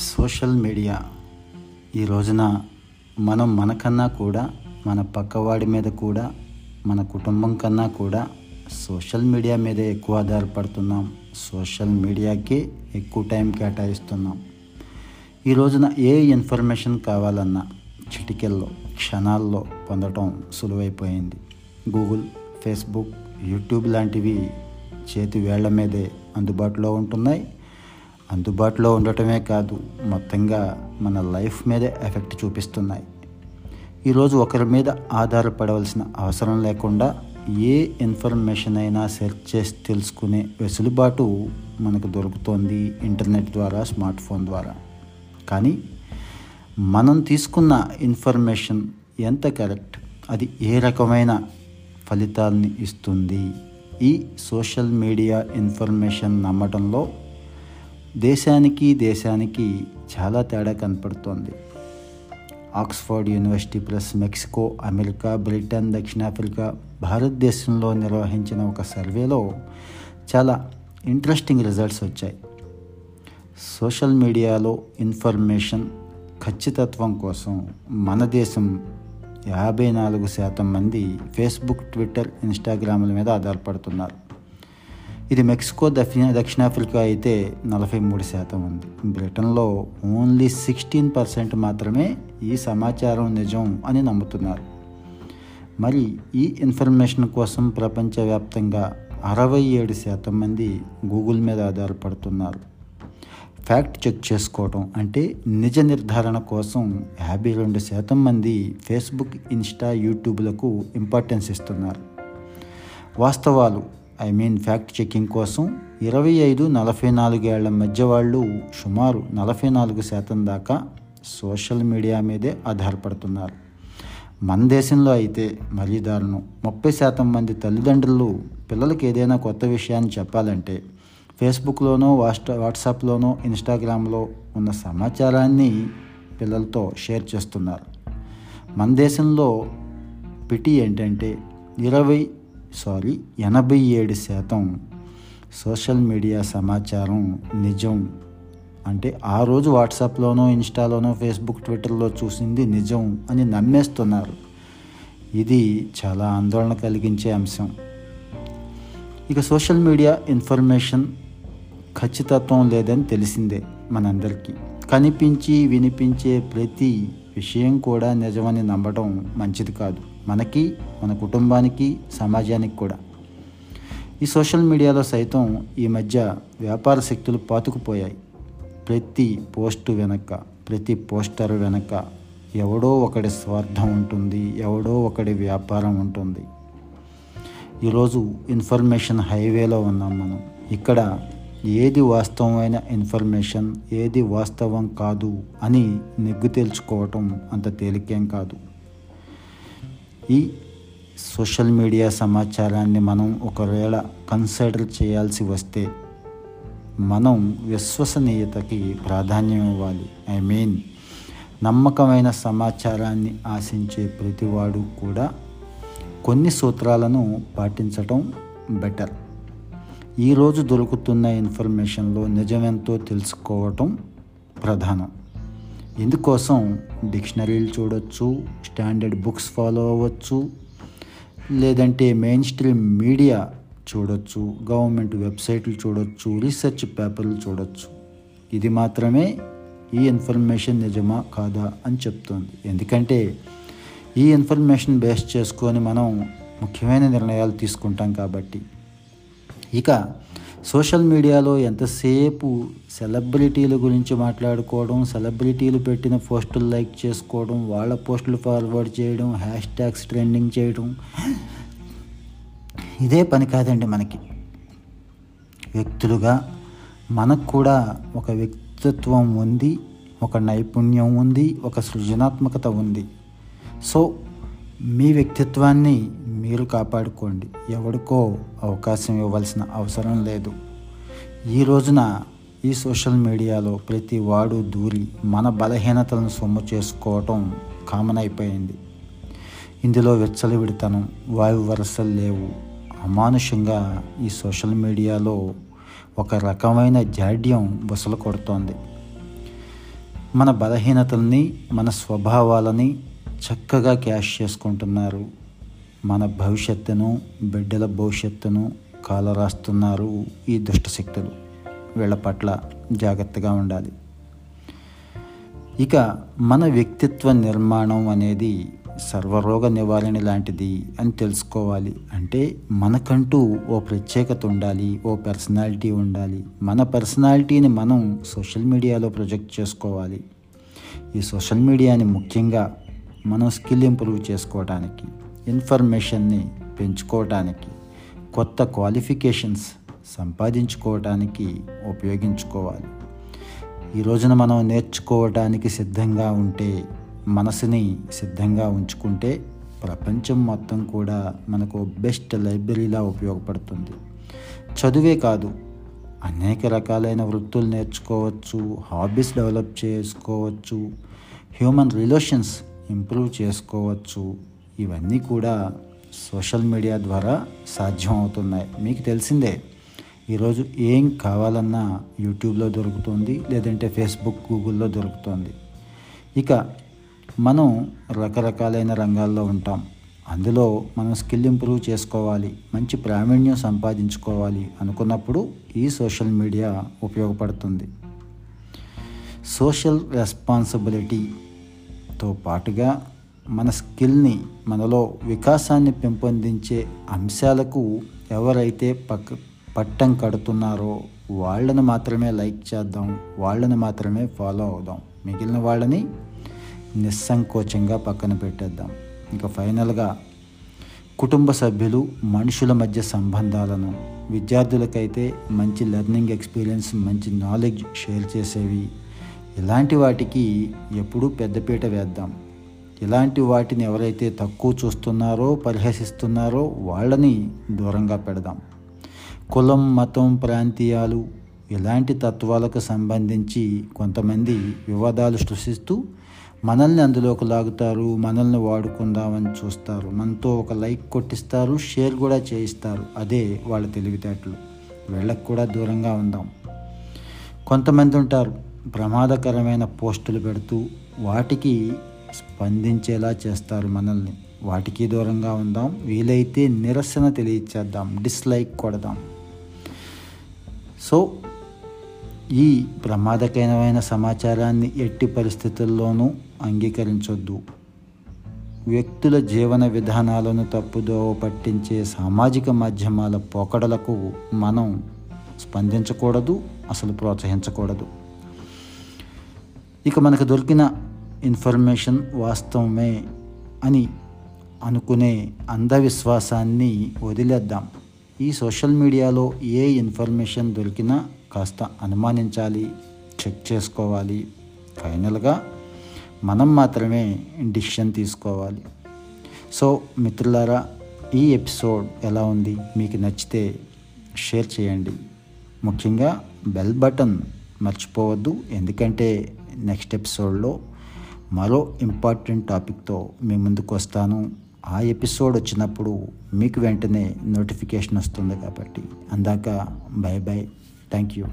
Social media ఈ రోజున మనం మనకన్నా కూడా మన పక్కవాడి మీద కూడా మన కుటుంబం కన్నా కూడా సోషల్ మీడియా మీదే ఎక్కువ ఆధారపడుతున్నాం. సోషల్ మీడియాకి ఎక్కువ టైం కేటాయిస్తున్నాం. ఈ రోజున ఏ ఇన్ఫర్మేషన్ కావాలన్నా చిటికెల్లో క్షణాల్లో పొందటం సులువైపోయింది. గూగుల్ ఫేస్బుక్ యూట్యూబ్ లాంటివి చేతి వేళ్ళ మీదే అందుబాటులో ఉంటున్నాయి. అందుబాటులో ఉండటమే కాదు మొత్తంగా మన లైఫ్ మీదే ఎఫెక్ట్ చూపిస్తున్నాయి. ఈరోజు ఒకరి మీద ఆధారపడవలసిన అవసరం లేకుండా ఏ ఇన్ఫర్మేషన్ అయినా సెర్చ్ చేసి తెలుసుకునే వెసులుబాటు మనకు దొరుకుతోంది ఇంటర్నెట్ ద్వారా స్మార్ట్ ఫోన్ ద్వారా. కానీ మనం తీసుకున్న ఇన్ఫర్మేషన్ ఎంత కరెక్ట్ అది ఏ రకమైన ఫలితాలని ఇస్తుంది? ఈ సోషల్ మీడియా ఇన్ఫర్మేషన్ నమ్మటంలో దేశానికి దేశానికి చాలా తేడా కనపడుతోంది. Oxford university plus Mexico America Britain దక్షిణాఫ్రికా భారతదేశంలో నిర్వహించిన ఒక సర్వేలో చాలా ఇంట్రెస్టింగ్ రిజల్ట్స్ వచ్చాయి. సోషల్ మీడియాలో ఇన్ఫర్మేషన్ ఖచ్చితత్వం కోసం మన దేశం యాభై నాలుగు శాతం మంది ఫేస్బుక్ ట్విట్టర్ ఇన్స్టాగ్రామ్ల మీద ఆధారపడుతున్నారు. ఇది మెక్సికో దక్షిణ దక్షిణాఫ్రికా అయితే నలభై మూడు శాతం ఉంది. బ్రిటన్లో ఓన్లీ సిక్స్టీన్ పర్సెంట్ మాత్రమే ఈ సమాచారం నిజం అని నమ్ముతున్నారు. మరి ఈ ఇన్ఫర్మేషన్ కోసం ప్రపంచవ్యాప్తంగా అరవై ఏడు శాతం మంది గూగుల్ మీద ఆధారపడుతున్నారు. ఫ్యాక్ట్ చెక్ చేసుకోవటం అంటే నిజ నిర్ధారణ కోసం యాభై రెండు శాతం మంది ఫేస్బుక్ ఇన్స్టా యూట్యూబ్లకు ఇంపార్టెన్స్ ఇస్తున్నారు. వాస్తవాలు ఐ మీన్ ఫ్యాక్ట్ చెకింగ్ కోసం ఇరవై ఐదు నలభై నాలుగేళ్ళ మధ్య వాళ్ళు సుమారు నలభై నాలుగు శాతం దాకా సోషల్ మీడియా మీదే ఆధారపడుతున్నారు. మన దేశంలో అయితే మరీ దారుణం. ముప్పై శాతం మంది తల్లిదండ్రులు పిల్లలకి ఏదైనా కొత్త విషయాన్ని చెప్పాలంటే ఫేస్బుక్లోనో వాట్సా వాట్సాప్లోనో ఇన్స్టాగ్రామ్లో ఉన్న సమాచారాన్ని పిల్లలతో షేర్ చేస్తున్నారు. మన దేశంలో పిటి ఏంటంటే ఇరవై సారీ ఎనభై ఏడు శాతం సోషల్ మీడియా సమాచారం నిజం. అంటే ఆ రోజు వాట్సాప్లోనో ఇన్స్టాలోనో ఫేస్బుక్ ట్విట్టర్లో చూసింది నిజం అని నమ్మేస్తున్నారు. ఇది చాలా ఆందోళన కలిగించే అంశం. ఇక సోషల్ మీడియా ఇన్ఫర్మేషన్ ఖచ్చితత్వం లేదని తెలిసిందే మనందరికీ. కనిపించి వినిపించే ప్రతి విషయం కూడా నిజమని నమ్మడం మంచిది కాదు. మనకి మన కుటుంబానికి సమాజానికి కూడా. ఈ సోషల్ మీడియాలో సైతం ఈ మధ్య వ్యాపార శక్తులు పాతుకుపోయాయి. ప్రతి పోస్టు వెనక ప్రతి పోస్టర్ వెనక ఎవడో ఒకడి స్వార్థం ఉంటుంది ఎవడో ఒకడి వ్యాపారం ఉంటుంది. ఈరోజు ఇన్ఫర్మేషన్ హైవేలో ఉన్నాం మనం. ఇక్కడ ఏది వాస్తవమైన ఇన్ఫర్మేషన్ ఏది వాస్తవం కాదు అని నెగ్గు తెలుసుకోవటం అంత తేలికేం కాదు. ఈ సోషల్ మీడియా సమాచారాన్ని మనం ఒకవేళ కన్సిడర్ చేయాల్సి వస్తే మనం విశ్వసనీయతకి ప్రాధాన్యం ఇవ్వాలి. ఐ మీన్ నమ్మకమైన సమాచారాన్ని ఆశించే ప్రతివాడు కూడా కొన్ని సూత్రాలను పాటించటం బెటర్. ఈరోజు దొరుకుతున్న ఇన్ఫర్మేషన్లో నిజమెంతో తెలుసుకోవటం ప్రధానం. ఇందుకోసం డిక్షనరీలు చూడొచ్చు స్టాండర్డ్ బుక్స్ ఫాలో అవ్వచ్చు లేదంటే మెయిన్ స్ట్రీమ్ మీడియా చూడొచ్చు గవర్నమెంట్ వెబ్సైట్లు చూడొచ్చు రీసెర్చ్ పేపర్లు చూడొచ్చు. ఇది మాత్రమే ఈ ఇన్ఫర్మేషన్ నిజమా కాదా అని చెప్తుంది. ఎందుకంటే ఈ ఇన్ఫర్మేషన్ బేస్ చేసుకొని మనం ముఖ్యమైన నిర్ణయాలు తీసుకుంటాం కాబట్టి. ఇక సోషల్ మీడియాలో ఎంతసేపు సెలబ్రిటీల గురించి మాట్లాడుకోవడం సెలబ్రిటీలు పెట్టిన పోస్టులు లైక్ చేసుకోవడం వాళ్ళ పోస్టులు ఫార్వర్డ్ చేయడం హ్యాష్ ట్యాగ్స్ ట్రెండింగ్ చేయడం ఇదే పని కాదండి మనకి. వ్యక్తులుగా మనకు కూడా ఒక వ్యక్తిత్వం ఉంది ఒక నైపుణ్యం ఉంది ఒక సృజనాత్మకత ఉంది. సో మీ వ్యక్తిత్వాన్ని మీరు కాపాడుకోండి. ఎవరికో అవకాశం ఇవ్వాల్సిన అవసరం లేదు. ఈ రోజున ఈ సోషల్ మీడియాలో ప్రతి వాడు దూరి మన బలహీనతలను సొమ్ము చేసుకోవటం కామన్ అయిపోయింది. ఇందులో విచ్చలవిడితనం వాయు వరసలు లేవు. అమానుషంగా ఈ సోషల్ మీడియాలో ఒక రకమైన జాడ్యం బుసలు కొడుతోంది మన బలహీనతల్ని మన స్వభావాలని చక్కగా క్యాష్ చేసుకుంటున్నారు. మన భవిష్యత్తును బిడ్డల భవిష్యత్తును కాలరాస్తున్నారు ఈ దుష్టశక్తులు వీళ్ళ పట్ల జాగ్రత్తగా ఉండాలి. ఇక మన వ్యక్తిత్వ నిర్మాణం అనేది సర్వరోగ నివారణ లాంటిది అని తెలుసుకోవాలి. అంటే మనకంటూ ఓ ప్రత్యేకత ఉండాలి ఓ పర్సనాలిటీ ఉండాలి. మన పర్సనాలిటీని మనం సోషల్ మీడియాలో ప్రొజెక్ట్ చేసుకోవాలి. ఈ సోషల్ మీడియాని ముఖ్యంగా మనం స్కిల్ ఇంప్రూవ్ చేసుకోవడానికి ఇన్ఫర్మేషన్ని పెంచుకోవటానికి కొత్త క్వాలిఫికేషన్స్ సంపాదించుకోవటానికి ఉపయోగించుకోవాలి. ఈ రోజున మనం నేర్చుకోవటానికి సిద్ధంగా ఉంటే మనసుని సిద్ధంగా ఉంచుకుంటే ప్రపంచం మొత్తం కూడా మనకు బెస్ట్ లైబ్రరీలా ఉపయోగపడుతుంది. చదువే కాదు అనేక రకాలైన వృత్తులు నేర్చుకోవచ్చు హాబీస్ డెవలప్ చేసుకోవచ్చు హ్యూమన్ రిలేషన్స్ ఇంప్రూవ్ చేసుకోవచ్చు ఇవన్నీ కూడా సోషల్ మీడియా ద్వారా సాధ్యం అవుతున్నాయి మీకు తెలిసిందే ఈరోజు ఏం కావాలన్నా యూట్యూబ్లో దొరుకుతుంది లేదంటే ఫేస్బుక్ గూగుల్లో దొరుకుతుంది. ఇక మనం రకరకాలైన రంగాల్లో ఉంటాం. అందులో మనం స్కిల్ ఇంప్రూవ్ చేసుకోవాలి మంచి ప్రావీణ్యం సంపాదించుకోవాలి అనుకున్నప్పుడు ఈ సోషల్ మీడియా ఉపయోగపడుతుంది. సోషల్ రెస్పాన్సిబిలిటీతో పాటుగా మన స్కిల్ని మనలో వికాసాన్ని పెంపొందించే అంశాలకు ఎవరైతే పక్క పట్టం కడుతున్నారో వాళ్ళని మాత్రమే లైక్ చేద్దాం వాళ్ళని మాత్రమే ఫాలో అవుదాం. మిగిలిన వాళ్ళని నిస్సంకోచంగా పక్కన పెట్టేద్దాం. ఇంకా ఫైనల్గా కుటుంబ సభ్యులు మనుషుల మధ్య సంబంధాలను విద్యార్థులకైతే మంచి లెర్నింగ్ ఎక్స్పీరియన్స్ మంచి నాలెడ్జ్ షేర్ చేసేవి. ఇలాంటి వాటికి ఎప్పుడూ పెద్దపీట వేద్దాం. ఇలాంటి వాటిని ఎవరైతే తక్కువ చూస్తున్నారో పరిహసిస్తున్నారో వాళ్ళని దూరంగా పెడదాం. కులం మతం ప్రాంతీయాలు ఇలాంటి తత్వాలకు సంబంధించి కొంతమంది వివాదాలు సృష్టిస్తూ మనల్ని అందులోకి లాగుతారు మనల్ని వాడుకుందామని చూస్తారు. మనతో ఒక లైక్ కొట్టిస్తారు షేర్ కూడా చేయిస్తారు. అదే వాళ్ళ తెలివితేటలు. వీళ్ళకి కూడా దూరంగా ఉందాం. కొంతమంది ఉంటారు ప్రమాదకరమైన పోస్టులు పెడుతూ వాటికి స్పందించేలా చేస్తారు మనల్ని. వాటికి దూరంగా ఉందాం. వీలైతే నిరసన తెలియచేద్దాం. డిస్లైక్ కొడదాం. సో ఈ ప్రమాదకరమైన సమాచారాన్ని ఎట్టి పరిస్థితుల్లోనూ అంగీకరించొద్దు. వ్యక్తుల జీవన విధానాలను తప్పుదోవ పట్టించే సామాజిక మాధ్యమాల పోకడలకు మనం స్పందించకూడదు అసలు ప్రోత్సహించకూడదు. ఇక మనకు దొరికిన ఇన్ఫర్మేషన్ వాస్తవమే అని అనుకునే అంధవిశ్వాసాన్ని వదిలేద్దాం. ఈ సోషల్ మీడియాలో ఏ ఇన్ఫర్మేషన్ దొరికినా కాస్త అనుమానించాలి చెక్ చేసుకోవాలి. ఫైనల్గా మనం మాత్రమే డిసిషన్ తీసుకోవాలి. సో మిత్రులారా ఈ ఎపిసోడ్ ఎలా ఉంది? మీకు నచ్చితే షేర్ చేయండి. ముఖ్యంగా బెల్ బటన్ మర్చిపోవద్దు. ఎందుకంటే నెక్స్ట్ ఎపిసోడ్లో మరో ఇంపార్టెంట్ టాపిక్తో మీ ముందుకు వస్తాను. ఆ ఎపిసోడ్ వచ్చినప్పుడు మీకు వెంటనే నోటిఫికేషన్ వస్తుంది కాబట్టి అందాక బాయ్ బాయ్ థ్యాంక్ యూ.